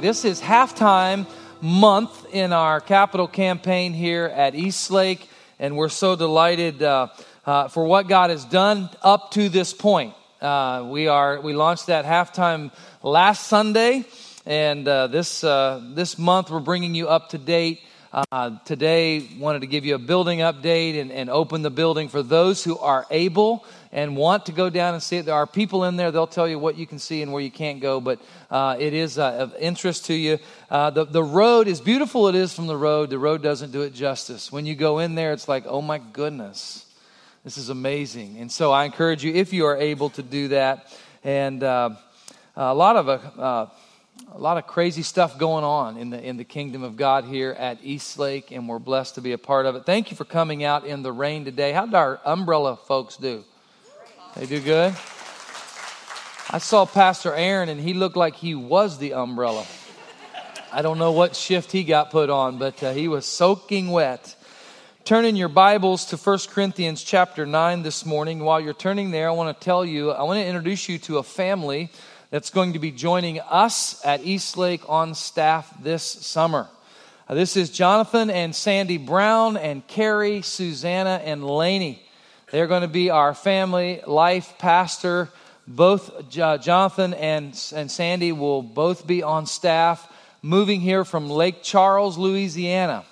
This is halftime month in our capital campaign here at Eastlake, and we're so delighted uh, uh, for what God has done up to this point. Uh, we are we launched that halftime last Sunday, and uh, this uh, this month we're bringing you up to date. Uh, today, wanted to give you a building update and, and open the building for those who are able and want to go down and see it. There are people in there, they'll tell you what you can see and where you can't go, but uh, it is uh, of interest to you. Uh, the, the road, as beautiful it is from the road, the road doesn't do it justice. When you go in there, it's like, oh my goodness, this is amazing. And so I encourage you, if you are able to do that, and uh, a lot of uh, a lot of crazy stuff going on in the in the kingdom of God here at Eastlake, and we're blessed to be a part of it. Thank you for coming out in the rain today. How did our umbrella folks do? They do good? I saw Pastor Aaron, and he looked like he was the umbrella. I don't know what shift he got put on, but uh, he was soaking wet. Turn in your Bibles to 1 Corinthians chapter 9 this morning. While you're turning there, I want to tell you, I want to introduce you to a family that's going to be joining us at Eastlake on staff this summer. Uh, this is Jonathan and Sandy Brown and Carrie, Susanna, and Laney. They're going to be our family life pastor. Both Jonathan and, and Sandy will both be on staff, moving here from Lake Charles, Louisiana.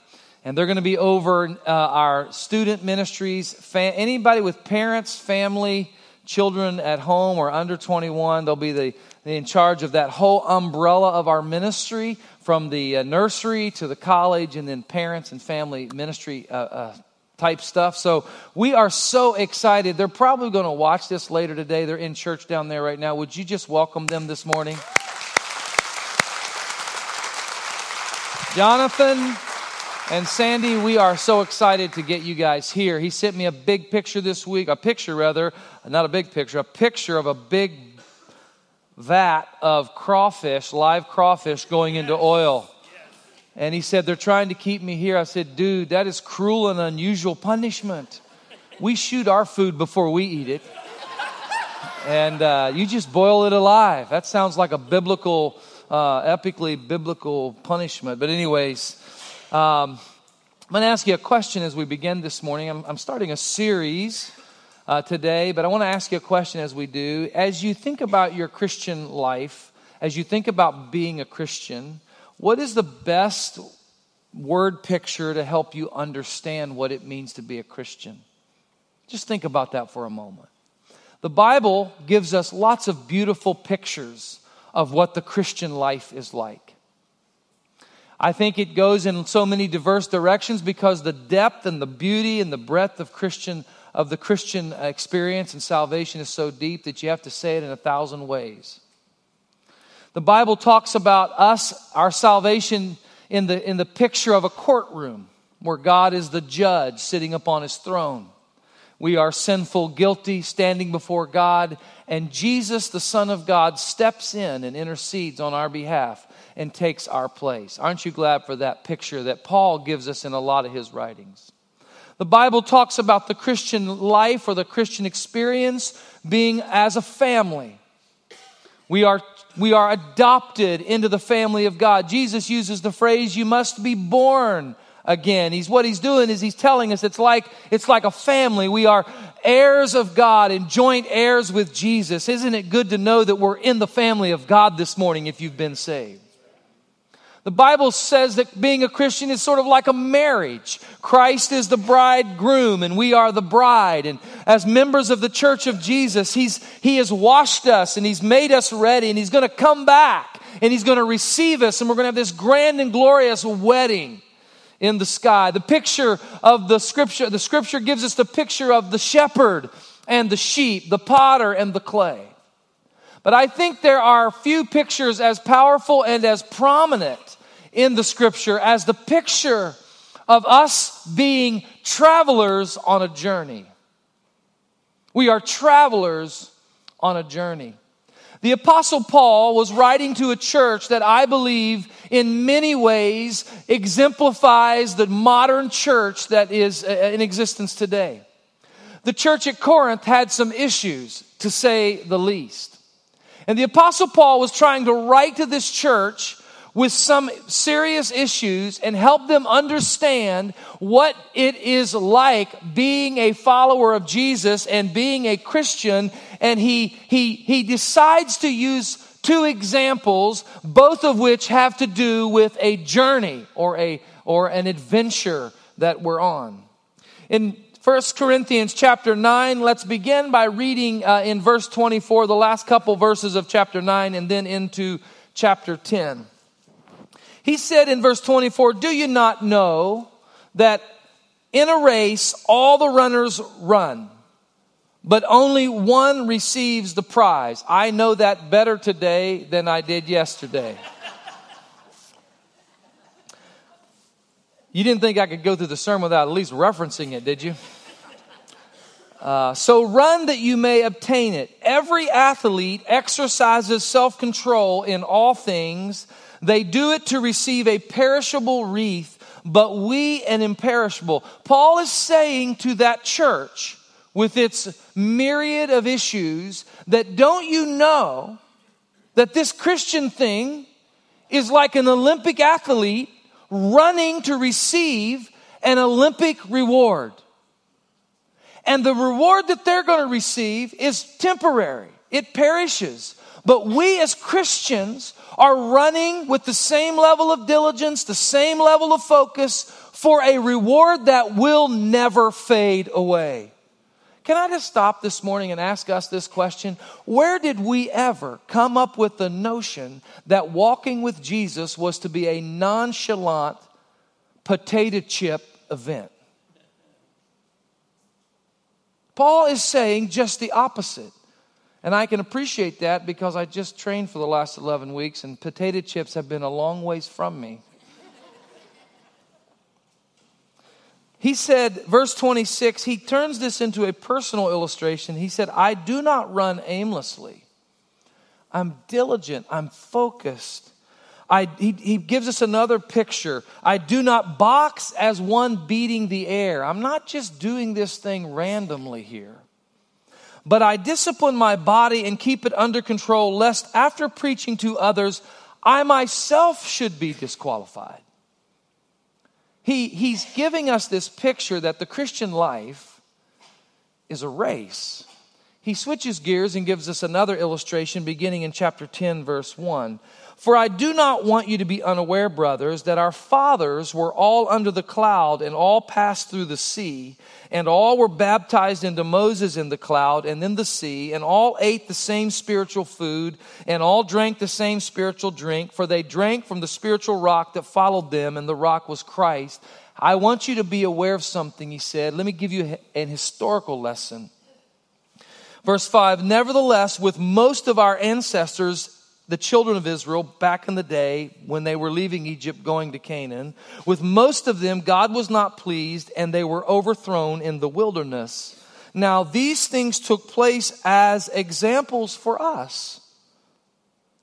And they're going to be over uh, our student ministries. Anybody with parents, family, children at home or under 21, they'll be the, in charge of that whole umbrella of our ministry from the uh, nursery to the college and then parents and family ministry uh, uh type stuff. So we are so excited. They're probably going to watch this later today. They're in church down there right now. Would you just welcome them this morning? Jonathan and Sandy, we are so excited to get you guys here. He sent me a big picture this week, a picture rather, not a big picture, a picture of a big vat of crawfish, live crawfish going into oil. And he said, They're trying to keep me here. I said, Dude, that is cruel and unusual punishment. We shoot our food before we eat it. And uh, you just boil it alive. That sounds like a biblical, uh, epically biblical punishment. But, anyways, um, I'm going to ask you a question as we begin this morning. I'm, I'm starting a series uh, today, but I want to ask you a question as we do. As you think about your Christian life, as you think about being a Christian, what is the best word picture to help you understand what it means to be a Christian? Just think about that for a moment. The Bible gives us lots of beautiful pictures of what the Christian life is like. I think it goes in so many diverse directions because the depth and the beauty and the breadth of Christian of the Christian experience and salvation is so deep that you have to say it in a thousand ways. The Bible talks about us, our salvation, in the, in the picture of a courtroom where God is the judge sitting upon his throne. We are sinful, guilty, standing before God, and Jesus, the Son of God, steps in and intercedes on our behalf and takes our place. Aren't you glad for that picture that Paul gives us in a lot of his writings? The Bible talks about the Christian life or the Christian experience being as a family. We are we are adopted into the family of God. Jesus uses the phrase, you must be born again. He's what he's doing is he's telling us it's like it's like a family. We are heirs of God and joint heirs with Jesus. Isn't it good to know that we're in the family of God this morning if you've been saved? The Bible says that being a Christian is sort of like a marriage. Christ is the bridegroom and we are the bride. And as members of the church of Jesus, he's, He has washed us and He's made us ready and He's going to come back and He's going to receive us and we're going to have this grand and glorious wedding in the sky. The picture of the scripture, the scripture gives us the picture of the shepherd and the sheep, the potter and the clay. But I think there are few pictures as powerful and as prominent in the scripture as the picture of us being travelers on a journey. We are travelers on a journey. The Apostle Paul was writing to a church that I believe in many ways exemplifies the modern church that is uh, in existence today. The church at Corinth had some issues, to say the least. And the Apostle Paul was trying to write to this church with some serious issues and help them understand what it is like being a follower of Jesus and being a Christian. And he, he, he decides to use two examples, both of which have to do with a journey or, a, or an adventure that we're on. In 1 Corinthians chapter 9, let's begin by reading uh, in verse 24, the last couple verses of chapter 9, and then into chapter 10. He said in verse 24, Do you not know that in a race all the runners run, but only one receives the prize? I know that better today than I did yesterday. You didn't think I could go through the sermon without at least referencing it, did you? Uh, so run that you may obtain it. Every athlete exercises self control in all things. They do it to receive a perishable wreath, but we an imperishable. Paul is saying to that church with its myriad of issues that don't you know that this Christian thing is like an Olympic athlete running to receive an Olympic reward. And the reward that they're going to receive is temporary. It perishes. But we as Christians are running with the same level of diligence, the same level of focus for a reward that will never fade away. Can I just stop this morning and ask us this question? Where did we ever come up with the notion that walking with Jesus was to be a nonchalant potato chip event? Paul is saying just the opposite. And I can appreciate that because I just trained for the last 11 weeks and potato chips have been a long ways from me. He said, verse 26, he turns this into a personal illustration. He said, I do not run aimlessly. I'm diligent, I'm focused. I, he, he gives us another picture. I do not box as one beating the air. I'm not just doing this thing randomly here but I discipline my body and keep it under control, lest after preaching to others, I myself should be disqualified. He, he's giving us this picture that the Christian life is a race. He switches gears and gives us another illustration beginning in chapter 10, verse 1. For I do not want you to be unaware, brothers, that our fathers were all under the cloud and all passed through the sea, and all were baptized into Moses in the cloud and in the sea, and all ate the same spiritual food, and all drank the same spiritual drink, for they drank from the spiritual rock that followed them, and the rock was Christ. I want you to be aware of something, he said. Let me give you an historical lesson. Verse 5 Nevertheless, with most of our ancestors, the children of Israel back in the day when they were leaving Egypt going to Canaan. With most of them, God was not pleased and they were overthrown in the wilderness. Now, these things took place as examples for us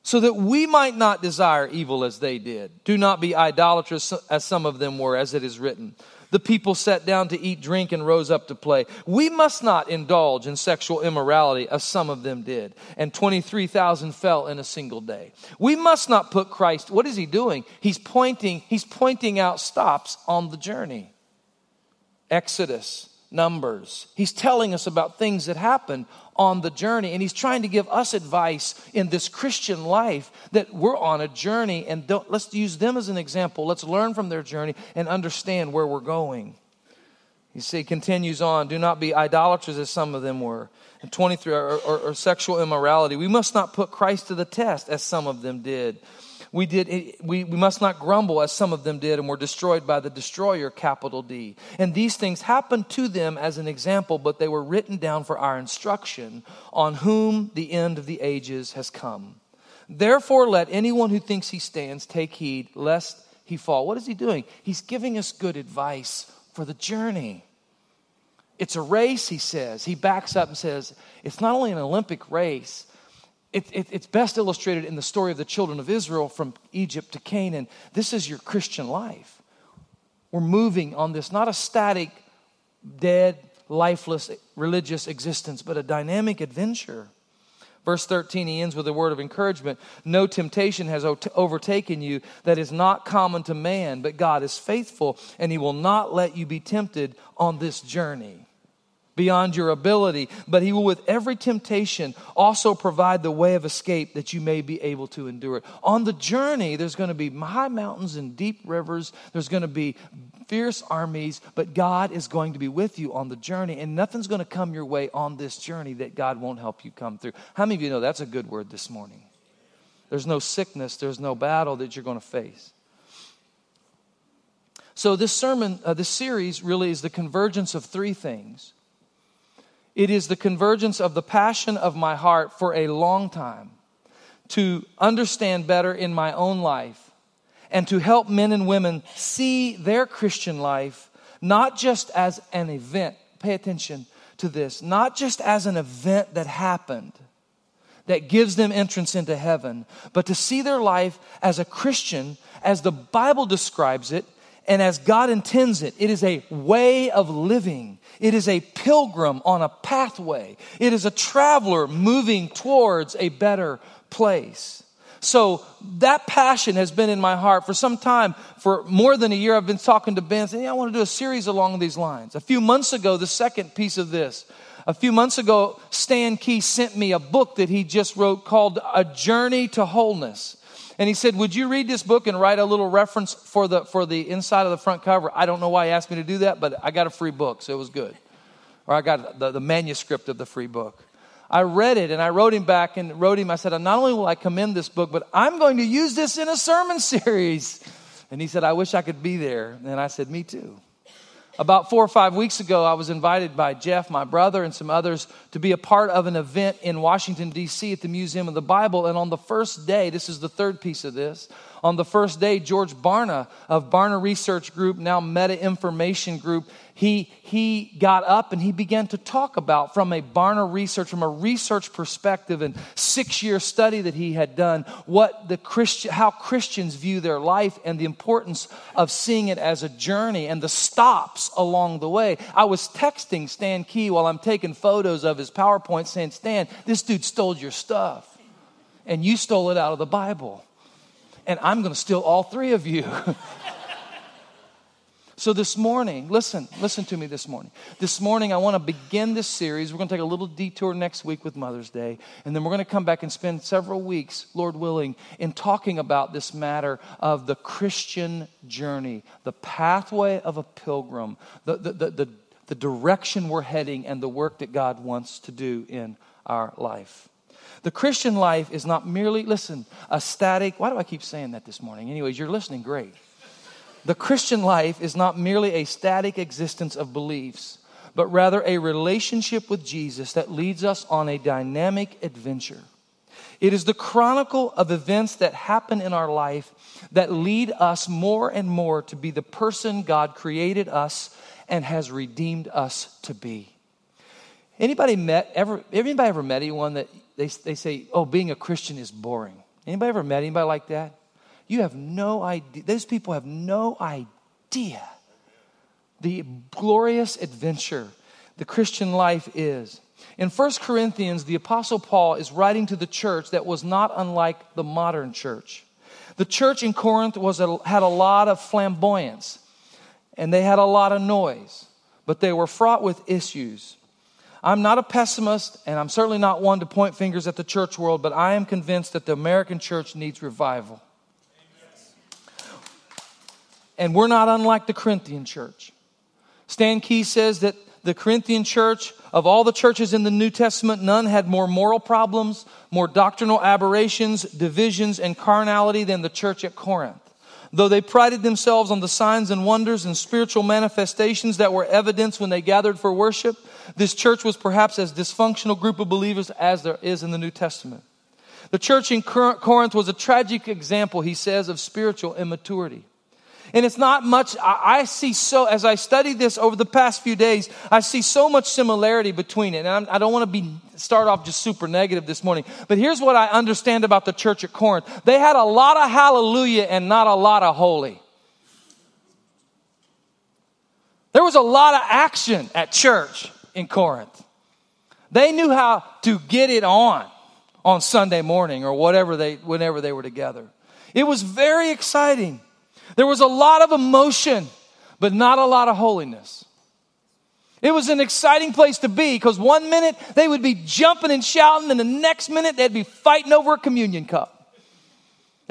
so that we might not desire evil as they did. Do not be idolatrous as some of them were, as it is written. The people sat down to eat, drink, and rose up to play. We must not indulge in sexual immorality as some of them did. And 23,000 fell in a single day. We must not put Christ, what is he doing? He's pointing, he's pointing out stops on the journey. Exodus, Numbers. He's telling us about things that happened on the journey. And he's trying to give us advice in this Christian life that we're on a journey and let's use them as an example. Let's learn from their journey and understand where we're going. You see, continues on, do not be idolaters as some of them were. And 23, or, or, or sexual immorality. We must not put Christ to the test as some of them did. We, did, we, we must not grumble as some of them did and were destroyed by the destroyer, capital D. And these things happened to them as an example, but they were written down for our instruction on whom the end of the ages has come. Therefore, let anyone who thinks he stands take heed lest he fall. What is he doing? He's giving us good advice for the journey. It's a race, he says. He backs up and says, it's not only an Olympic race, it, it, it's best illustrated in the story of the children of Israel from Egypt to Canaan. This is your Christian life. We're moving on this, not a static, dead, lifeless, religious existence, but a dynamic adventure. Verse 13, he ends with a word of encouragement. No temptation has overtaken you that is not common to man, but God is faithful, and he will not let you be tempted on this journey beyond your ability, but he will, with every temptation, also provide the way of escape that you may be able to endure it. On the journey, there's going to be high mountains and deep rivers, there's going to be fierce armies, but God is going to be with you on the journey, and nothing's going to come your way on this journey that God won't help you come through. How many of you know that's a good word this morning? There's no sickness, there's no battle that you're going to face. So, this sermon, uh, this series really is the convergence of three things it is the convergence of the passion of my heart for a long time to understand better in my own life and to help men and women see their Christian life not just as an event. Pay attention to this, not just as an event that happened that gives them entrance into heaven, but to see their life as a Christian, as the Bible describes it, and as God intends it. It is a way of living. It is a pilgrim on a pathway. It is a traveler moving towards a better place. So that passion has been in my heart for some time. For more than a year, I've been talking to Ben saying, yeah, I want to do a series along these lines. A few months ago, the second piece of this, a few months ago, Stan Key sent me a book that he just wrote called A Journey to Wholeness. And he said, Would you read this book and write a little reference for the, for the inside of the front cover? I don't know why he asked me to do that, but I got a free book, so it was good. Or I got the, the manuscript of the free book. I read it and I wrote him back and wrote him, I said, Not only will I commend this book, but I'm going to use this in a sermon series. And he said, I wish I could be there. And I said, Me too. About four or five weeks ago, I was invited by Jeff, my brother, and some others to be a part of an event in Washington, D.C. at the Museum of the Bible. And on the first day, this is the third piece of this, on the first day, George Barna of Barna Research Group, now Meta Information Group, he, he got up and he began to talk about from a Barna research, from a research perspective and six year study that he had done, what the Christian, how Christians view their life and the importance of seeing it as a journey and the stops along the way. I was texting Stan Key while I'm taking photos of his PowerPoint saying, Stan, this dude stole your stuff and you stole it out of the Bible and I'm going to steal all three of you. so this morning, listen, listen to me this morning. This morning, I want to begin this series. We're going to take a little detour next week with Mother's Day, and then we're going to come back and spend several weeks, Lord willing, in talking about this matter of the Christian journey, the pathway of a pilgrim, the, the, the, the, the direction we're heading, and the work that God wants to do in our life. The Christian life is not merely, listen, a static. Why do I keep saying that this morning? Anyways, you're listening, great. The Christian life is not merely a static existence of beliefs, but rather a relationship with Jesus that leads us on a dynamic adventure. It is the chronicle of events that happen in our life that lead us more and more to be the person God created us and has redeemed us to be. Anybody met ever anybody ever met anyone that they, they say, oh, being a Christian is boring. Anybody ever met anybody like that? You have no idea. Those people have no idea the glorious adventure the Christian life is. In 1 Corinthians, the Apostle Paul is writing to the church that was not unlike the modern church. The church in Corinth was a, had a lot of flamboyance and they had a lot of noise, but they were fraught with issues. I'm not a pessimist, and I'm certainly not one to point fingers at the church world, but I am convinced that the American church needs revival. And we're not unlike the Corinthian church. Stan Key says that the Corinthian church, of all the churches in the New Testament, none had more moral problems, more doctrinal aberrations, divisions, and carnality than the church at Corinth. Though they prided themselves on the signs and wonders and spiritual manifestations that were evidence when they gathered for worship, this church was perhaps as dysfunctional group of believers as there is in the New Testament. The church in Corinth was a tragic example, he says, of spiritual immaturity. And it's not much, I, see so, as I studied this over the past few days, I see so much similarity between it. And I do not want to be, start off just super negative this morning. But here's what I understand about the church at Corinth they had a lot of hallelujah and not a lot of holy. There was a lot of action at church in Corinth. They knew how to get it on. on Sunday morning or whatever they, whenever they were together. It was very exciting. There was a lot of emotion, but not a lot of holiness. It was an exciting place to be because one minute they would be jumping and shouting, and the next minute they'd be fighting over a communion cup.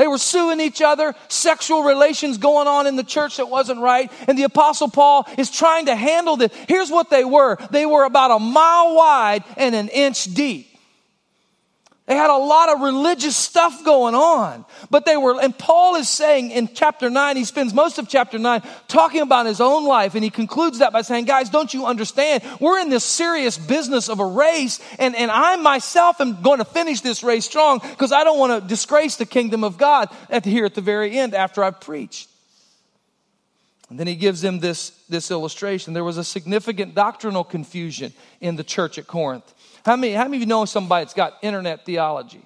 They were suing each other, sexual relations going on in the church that wasn't right. And the Apostle Paul is trying to handle this. Here's what they were they were about a mile wide and an inch deep. They had a lot of religious stuff going on, but they were, and Paul is saying in chapter 9, he spends most of chapter 9 talking about his own life, and he concludes that by saying, Guys, don't you understand? We're in this serious business of a race, and, and I myself am going to finish this race strong because I don't want to disgrace the kingdom of God at here at the very end after I've preached. And then he gives them this, this illustration. There was a significant doctrinal confusion in the church at Corinth. How many, how many of you know somebody that's got internet theology?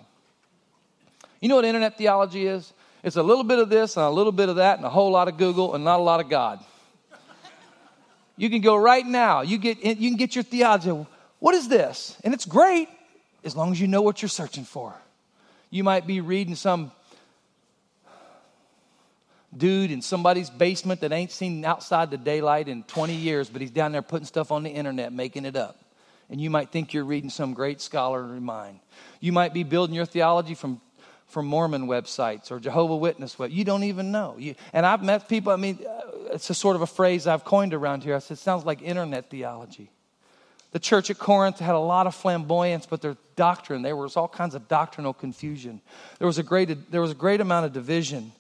You know what internet theology is? It's a little bit of this and a little bit of that and a whole lot of Google and not a lot of God. You can go right now. You, get, you can get your theology. What is this? And it's great as long as you know what you're searching for. You might be reading some dude in somebody's basement that ain't seen outside the daylight in 20 years, but he's down there putting stuff on the internet, making it up and you might think you're reading some great scholarly mind. You might be building your theology from, from Mormon websites or Jehovah Witness web. You don't even know. You, and I've met people. I mean, uh, it's a sort of a phrase I've coined around here. I said it sounds like internet theology. The church at Corinth had a lot of flamboyance, but their doctrine there was all kinds of doctrinal confusion. There was a great there was a great amount of division.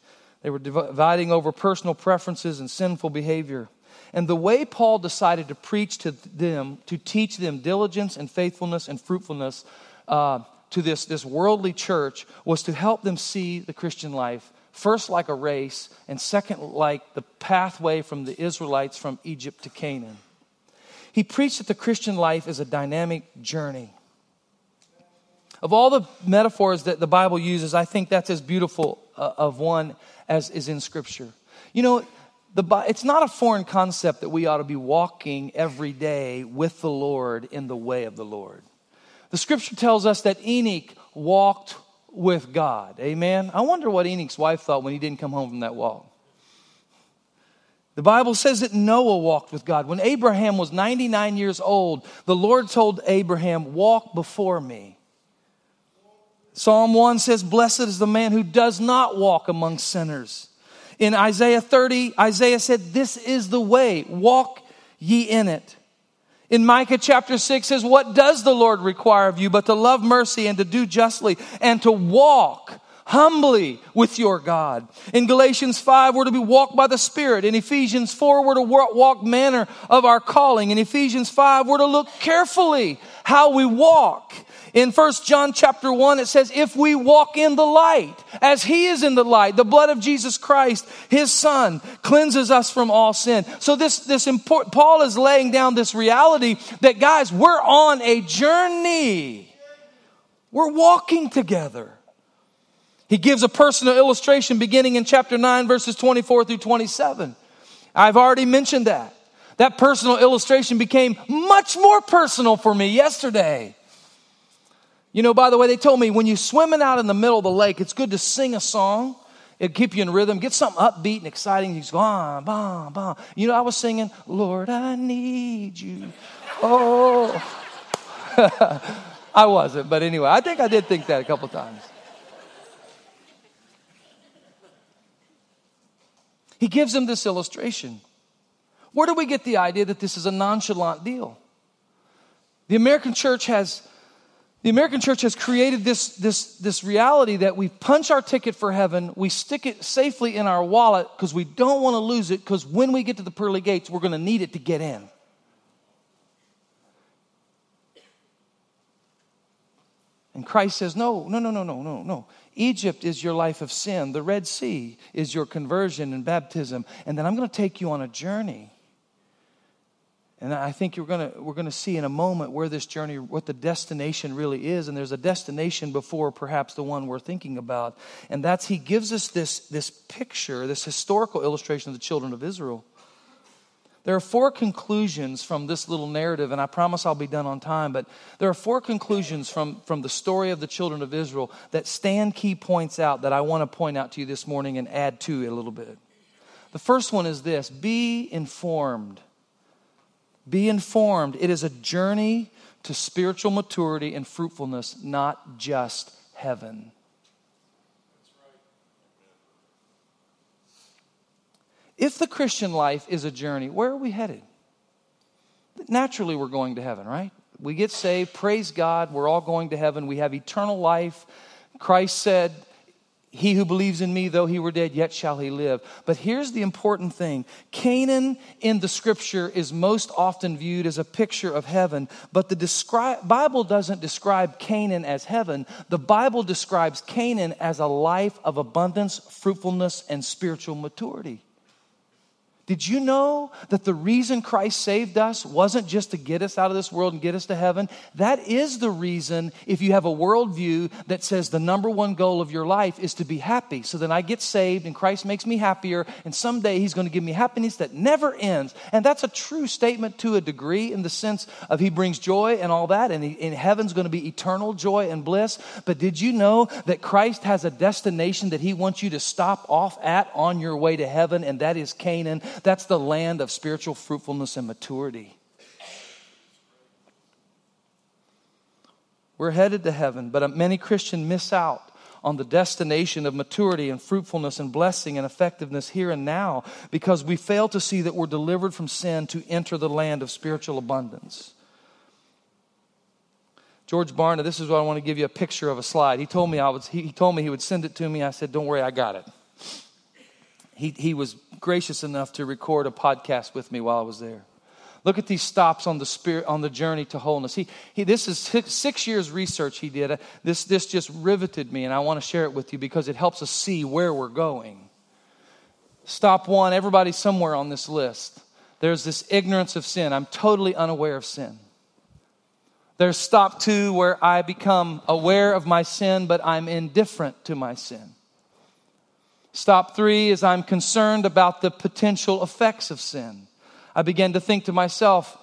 They were dividing over personal preferences and sinful behavior. And the way Paul decided to preach to them, to teach them diligence and faithfulness and fruitfulness uh, to this, this worldly church, was to help them see the Christian life first like a race, and second like the pathway from the Israelites from Egypt to Canaan. He preached that the Christian life is a dynamic journey. Of all the metaphors that the Bible uses, I think that's as beautiful uh, of one as is in Scripture. You know, the, it's not a foreign concept that we ought to be walking every day with the Lord in the way of the Lord. The scripture tells us that Enoch walked with God. Amen. I wonder what Enoch's wife thought when he didn't come home from that walk. The Bible says that Noah walked with God. When Abraham was 99 years old, the Lord told Abraham, Walk before me. Psalm 1 says, Blessed is the man who does not walk among sinners in Isaiah 30, Isaiah said, This is the way, walk ye in it. In Micah chapter 6 says, What does the Lord require of you but to love mercy and to do justly and to walk humbly with your God? In Galatians 5, we're to be walked by the Spirit. In Ephesians 4, we're to walk manner of our calling. In Ephesians 5, we're to look carefully how we walk. In First John chapter 1, it says, if we walk in the light, as he is in the light, the blood of Jesus Christ, his son, cleanses us from all sin. So this, this important, Paul is laying down this reality that guys, we're on a journey. We're walking together. He gives a personal illustration beginning in chapter 9, verses 24 through 27. I've already mentioned that. That personal illustration became much more personal for me yesterday. You know, by the way, they told me when you're swimming out in the middle of the lake, it's good to sing a song. It'll keep you in rhythm. Get something upbeat and exciting. You go, bah, bah, bah. You know, I was singing, Lord, I need you. Oh. I wasn't, but anyway, I think I did think that a couple times. He gives them this illustration. Where do we get the idea that this is a nonchalant deal? The American church has the American church has created this, this, this reality that we punch our ticket for heaven, we stick it safely in our wallet because we don't want to lose it because when we get to the pearly gates, we're going to need it to get in. And Christ says, No, no, no, no, no, no, no. Egypt is your life of sin. The Red Sea is your conversion and baptism. And then I'm going to take you on a journey. And I think you're gonna, we're going to see in a moment where this journey, what the destination really is. And there's a destination before perhaps the one we're thinking about. And that's He gives us this, this picture, this historical illustration of the children of Israel. There are four conclusions from this little narrative, and I promise I'll be done on time, but there are four conclusions from, from the story of the children of Israel that Stan Key points out that I want to point out to you this morning and add to it a little bit. The first one is this be informed. Be informed. It is a journey to spiritual maturity and fruitfulness, not just heaven. If the Christian life is a journey, where are we headed? Naturally, we're going to heaven, right? We get saved, praise God, we're all going to heaven. We have eternal life. Christ said, he who believes in me, though he were dead, yet shall he live. But here's the important thing Canaan in the scripture is most often viewed as a picture of heaven, but the descri- Bible doesn't describe Canaan as heaven. The Bible describes Canaan as a life of abundance, fruitfulness, and spiritual maturity. Did you know that the reason Christ saved us wasn't just to get us out of this world and get us to heaven? That is the reason, if you have a worldview that says the number one goal of your life is to be happy. So then I get saved and Christ makes me happier, and someday He's going to give me happiness that never ends. And that's a true statement to a degree in the sense of He brings joy and all that, and, and heaven's going to be eternal joy and bliss. But did you know that Christ has a destination that He wants you to stop off at on your way to heaven, and that is Canaan? That's the land of spiritual fruitfulness and maturity. We're headed to heaven, but uh, many Christians miss out on the destination of maturity and fruitfulness and blessing and effectiveness here and now because we fail to see that we're delivered from sin to enter the land of spiritual abundance. George Barna, this is what I want to give you a picture of a slide. He told me I was, he told me he would send it to me. I said, Don't worry, I got it he, he was gracious enough to record a podcast with me while I was there. Look at these stops on the spirit on the journey to wholeness. He, he this is six, six years research he did. This this just riveted me, and I want to share it with you because it helps us see where we're going. Stop one. Everybody's somewhere on this list. There's this ignorance of sin. I'm totally unaware of sin. There's stop two where I become aware of my sin, but I'm indifferent to my sin. Stop three is I'm concerned about the potential effects of sin. I began to think to myself,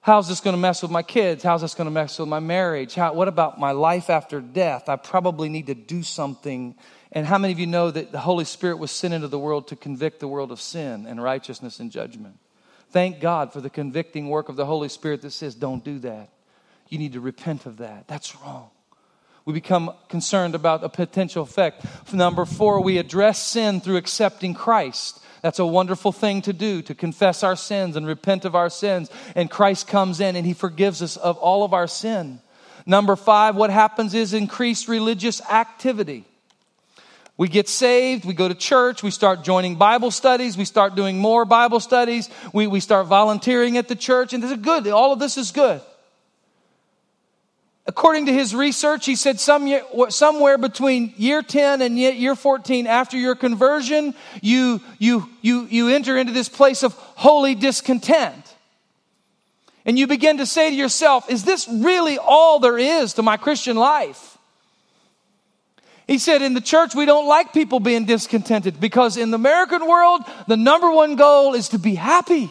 how's this going to mess with my kids? How's this going to mess with my marriage? How, what about my life after death? I probably need to do something. And how many of you know that the Holy Spirit was sent into the world to convict the world of sin and righteousness and judgment? Thank God for the convicting work of the Holy Spirit that says, don't do that. You need to repent of that. That's wrong. We become concerned about a potential effect. Number four, we address sin through accepting Christ. That's a wonderful thing to do, to confess our sins and repent of our sins. And Christ comes in and he forgives us of all of our sin. Number five, what happens is increased religious activity. We get saved, we go to church, we start joining Bible studies, we start doing more Bible studies, we, we start volunteering at the church, and this is good. All of this is good. According to his research, he said some somewhere between year 10 and year 14 after your conversion, you, you, you, you enter into this place of holy discontent. And you begin to say to yourself, is this really all there is to my Christian life? He said, in the church, we don't like people being discontented because in the American world, the number one goal is to be happy.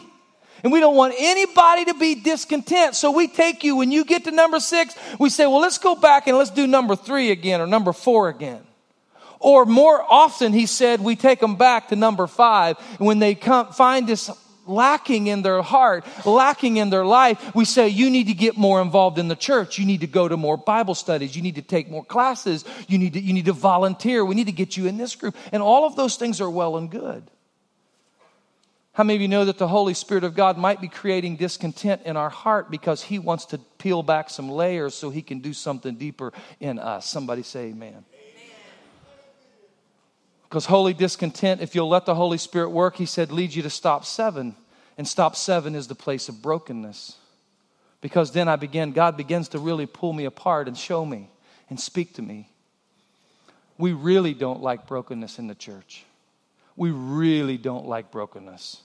And we don't want anybody to be discontent. So we take you, when you get to number six, we say, well, let's go back and let's do number three again or number four again. Or more often, he said, we take them back to number five. And when they come, find this lacking in their heart, lacking in their life, we say, you need to get more involved in the church. You need to go to more Bible studies. You need to take more classes. You need to, you need to volunteer. We need to get you in this group. And all of those things are well and good. How many of you know that the Holy Spirit of God might be creating discontent in our heart because He wants to peel back some layers so He can do something deeper in us? Somebody say amen. Because holy discontent, if you'll let the Holy Spirit work, He said, leads you to stop seven. And stop seven is the place of brokenness. Because then I begin, God begins to really pull me apart and show me and speak to me. We really don't like brokenness in the church. We really don't like brokenness.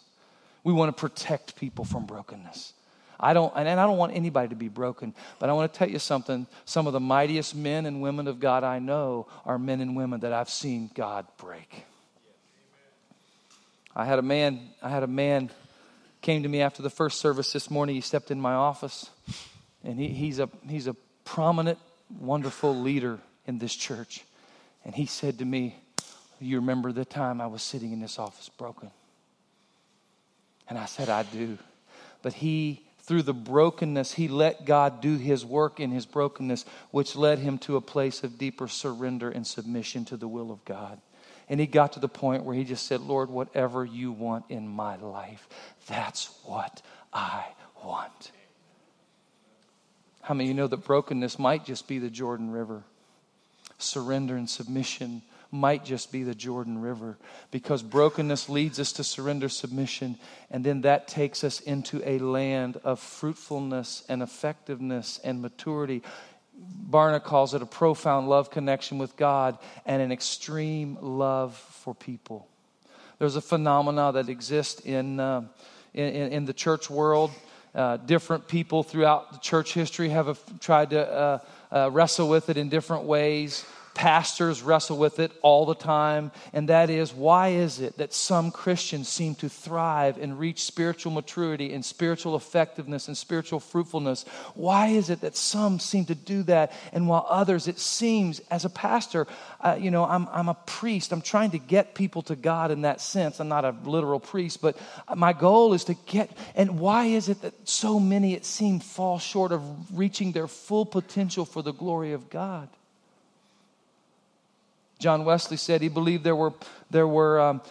We want to protect people from brokenness. I don't, and I don't want anybody to be broken, but I want to tell you something. Some of the mightiest men and women of God I know are men and women that I've seen God break. I had a man, I had a man came to me after the first service this morning. He stepped in my office, and he, he's, a, he's a prominent, wonderful leader in this church. And he said to me, You remember the time I was sitting in this office broken? And I said, I do. But he through the brokenness, he let God do his work in his brokenness, which led him to a place of deeper surrender and submission to the will of God. And he got to the point where he just said, Lord, whatever you want in my life, that's what I want. How many of you know that brokenness might just be the Jordan River? Surrender and submission might just be the Jordan River because brokenness leads us to surrender submission, and then that takes us into a land of fruitfulness and effectiveness and maturity. Barna calls it a profound love connection with God and an extreme love for people. There's a phenomena that exists in, uh, in, in, the church world. Uh, different people throughout the church history have a, tried to uh, uh wrestle with it in different ways pastors wrestle with it all the time, and that is why is it that some Christians seem to thrive and reach spiritual maturity and spiritual effectiveness and spiritual fruitfulness? Why is it that some seem to do that, and while others, it seems, as a pastor, uh, you know, I'm, I'm a priest, I'm trying to get people to God in that sense. I'm not a literal priest, but my goal is to get, and why is it that so many, it seems, fall short of reaching their full potential for the glory of God? John Wesley said he believed there were, there were um,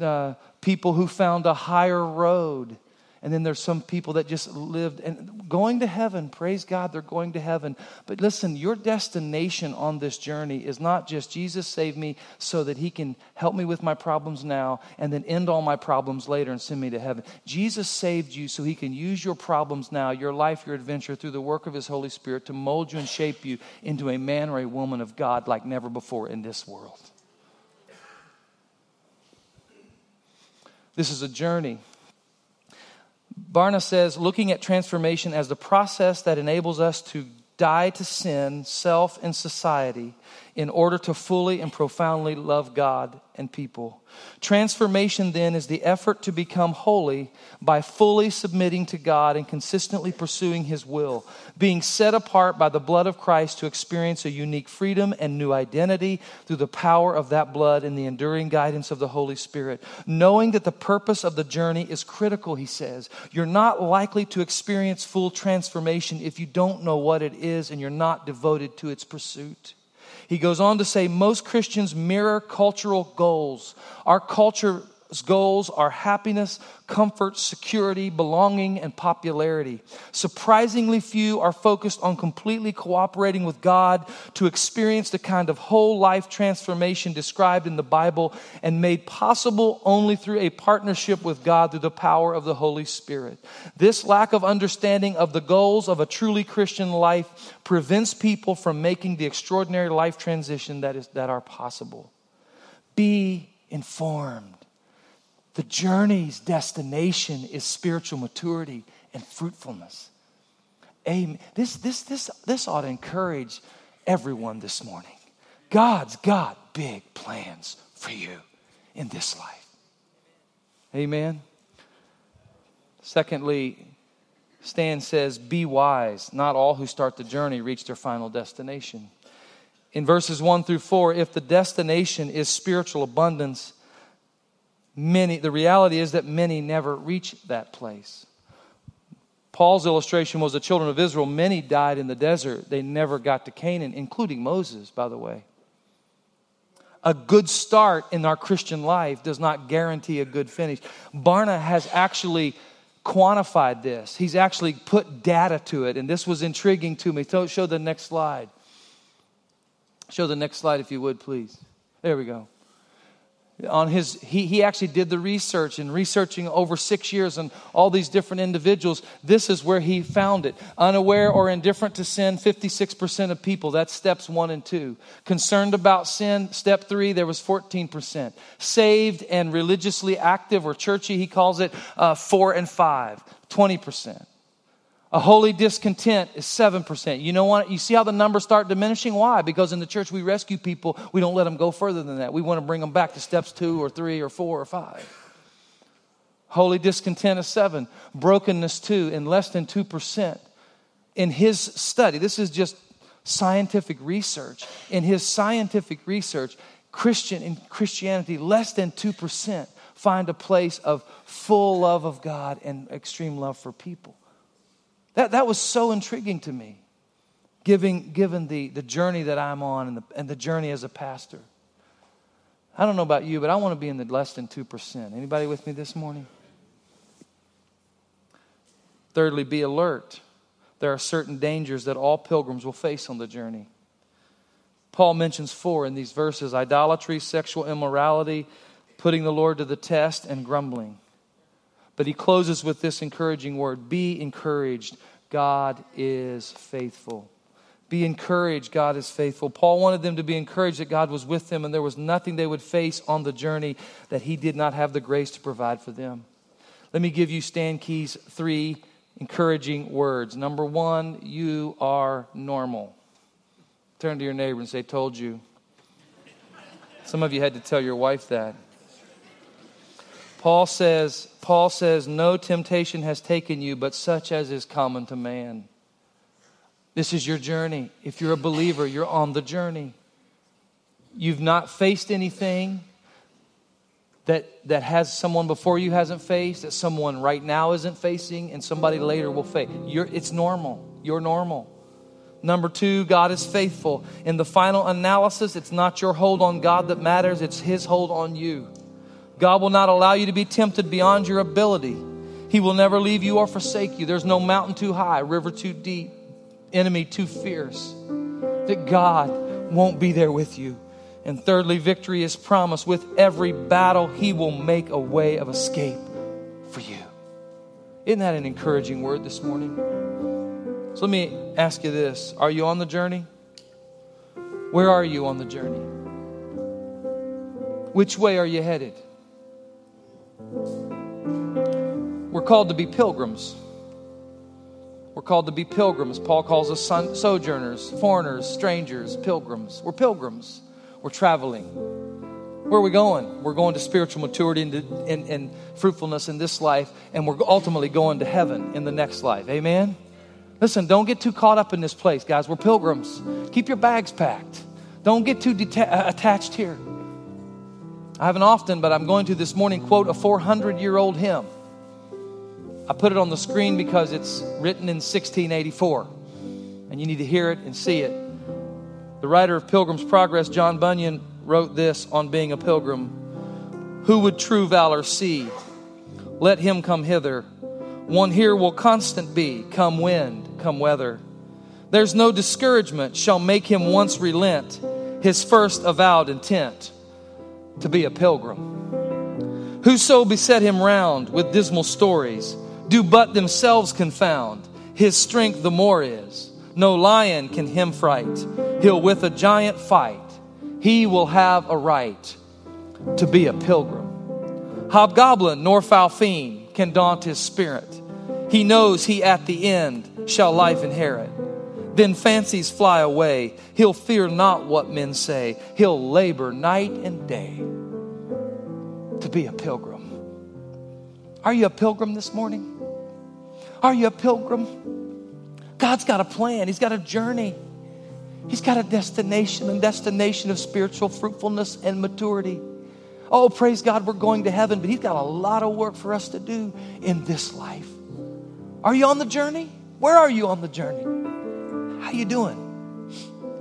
uh, people who found a higher road and then there's some people that just lived and going to heaven. Praise God, they're going to heaven. But listen, your destination on this journey is not just Jesus saved me so that he can help me with my problems now and then end all my problems later and send me to heaven. Jesus saved you so he can use your problems now, your life, your adventure through the work of his Holy Spirit to mold you and shape you into a man or a woman of God like never before in this world. This is a journey. Barna says, looking at transformation as the process that enables us to die to sin, self, and society in order to fully and profoundly love God and people. Transformation then is the effort to become holy by fully submitting to God and consistently pursuing His will, being set apart by the blood of Christ to experience a unique freedom and new identity through the power of that blood and the enduring guidance of the Holy Spirit. Knowing that the purpose of the journey is critical, he says. You're not likely to experience full transformation if you don't know what it is and you're not devoted to its pursuit. He goes on to say most Christians mirror cultural goals. Our culture goals are happiness, comfort, security, belonging, and popularity. Surprisingly few are focused on completely cooperating with God to experience the kind of whole life transformation described in the Bible and made possible only through a partnership with God through the power of the Holy Spirit. This lack of understanding of the goals of a truly Christian life prevents people from making the extraordinary life transition that, is, that are possible. Be informed. The journey's destination is spiritual maturity and fruitfulness. Amen. This, this, this, this ought to encourage everyone this morning. God's got big plans for you in this life. Amen. Secondly, Stan says, Be wise. Not all who start the journey reach their final destination. In verses 1 through 4, if the destination is spiritual abundance, many, the reality is that many never reach that place. Paul's illustration was the children of Israel. Many died in the desert. They never got to Canaan, including Moses, by the way. A good start in our Christian life does not guarantee a good finish. Barna has actually quantified this, he's actually put data to it, and this was intriguing to me. So, Show the next slide. Show the next slide, if you would, please. There we go on his he, he actually did the research and researching over six years on all these different individuals. This is where he found it. Unaware or indifferent to sin 56% of people that's steps one and two. Concerned about sin step three there was 14% saved and religiously active or churchy he calls it uh, four and five 20% a holy discontent is 7%. You know what? You see how the numbers start diminishing? Why? Because in the church we rescue people, we don't let them go further than that. We want to bring them back to steps two or three or four or five. Holy discontent is seven. Brokenness two, in less than 2%. In his study, this is just scientific research. In his scientific research, Christian in Christianity, less than 2% find a place of full love of God and extreme love for people. That, that was so intriguing to me, given, given the, the journey that I'm on and the, and the journey as a pastor. I don't know about you, but I want to be in the less than 2%. Anybody with me this morning? Thirdly, be alert. There are certain dangers that all pilgrims will face on the journey. Paul mentions four in these verses idolatry, sexual immorality, putting the Lord to the test, and grumbling. But he closes with this encouraging word Be encouraged. God is faithful. Be encouraged. God is faithful. Paul wanted them to be encouraged that God was with them and there was nothing they would face on the journey that he did not have the grace to provide for them. Let me give you Stan Key's three encouraging words. Number one, you are normal. Turn to your neighbor and say, Told you. Some of you had to tell your wife that. Paul says, Paul says, no temptation has taken you, but such as is common to man. This is your journey. If you're a believer, you're on the journey. You've not faced anything that, that has someone before you hasn't faced, that someone right now isn't facing, and somebody later will face. You're, it's normal. You're normal. Number two, God is faithful. In the final analysis, it's not your hold on God that matters, it's His hold on you. God will not allow you to be tempted beyond your ability. He will never leave you or forsake you. There's no mountain too high, river too deep, enemy too fierce. That God won't be there with you. And thirdly, victory is promised. With every battle, He will make a way of escape for you. Isn't that an encouraging word this morning? So let me ask you this Are you on the journey? Where are you on the journey? Which way are you headed? We're called to be pilgrims. We're called to be pilgrims. Paul calls us son- sojourners, foreigners, strangers, pilgrims. We're pilgrims. We're traveling. Where are we going? We're going to spiritual maturity and, and, and fruitfulness in this life, and we're ultimately going to heaven in the next life. Amen? Listen, don't get too caught up in this place, guys. We're pilgrims. Keep your bags packed. Don't get too deta- attached here. I haven't often, but I'm going to this morning quote a 400 year old hymn. I put it on the screen because it's written in 1684, and you need to hear it and see it. The writer of Pilgrim's Progress, John Bunyan, wrote this on being a pilgrim Who would true valor see? Let him come hither. One here will constant be, come wind, come weather. There's no discouragement shall make him once relent his first avowed intent to be a pilgrim. Whoso beset him round with dismal stories do but themselves confound. His strength the more is. No lion can him fright. He'll with a giant fight. He will have a right to be a pilgrim. Hobgoblin nor foul fiend can daunt his spirit. He knows he at the end shall life inherit. Then fancies fly away. He'll fear not what men say. He'll labor night and day to be a pilgrim. Are you a pilgrim this morning? Are you a pilgrim? God's got a plan, He's got a journey, He's got a destination, a destination of spiritual fruitfulness and maturity. Oh, praise God, we're going to heaven, but He's got a lot of work for us to do in this life. Are you on the journey? Where are you on the journey? How you doing?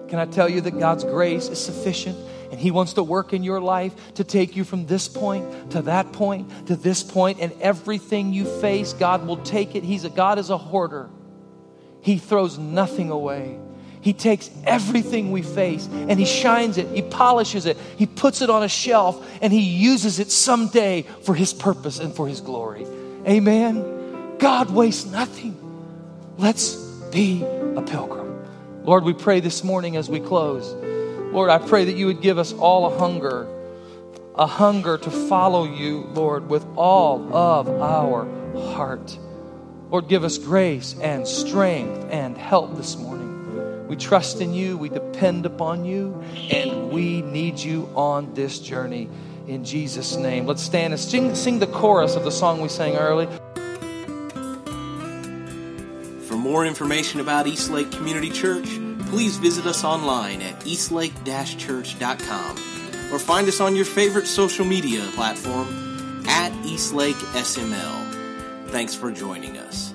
Can I tell you that God's grace is sufficient and He wants to work in your life to take you from this point to that point to this point, and everything you face, God will take it. He's a God is a hoarder. He throws nothing away. He takes everything we face and He shines it, He polishes it, He puts it on a shelf, and He uses it someday for His purpose and for His glory. Amen. God wastes nothing. Let's be a pilgrim. Lord, we pray this morning as we close. Lord, I pray that you would give us all a hunger, a hunger to follow you, Lord, with all of our heart. Lord, give us grace and strength and help this morning. We trust in you, we depend upon you, and we need you on this journey. in Jesus' name. Let's stand and sing, sing the chorus of the song we sang early. More information about Eastlake Community Church, please visit us online at eastlake-church.com or find us on your favorite social media platform at Eastlake SML. Thanks for joining us.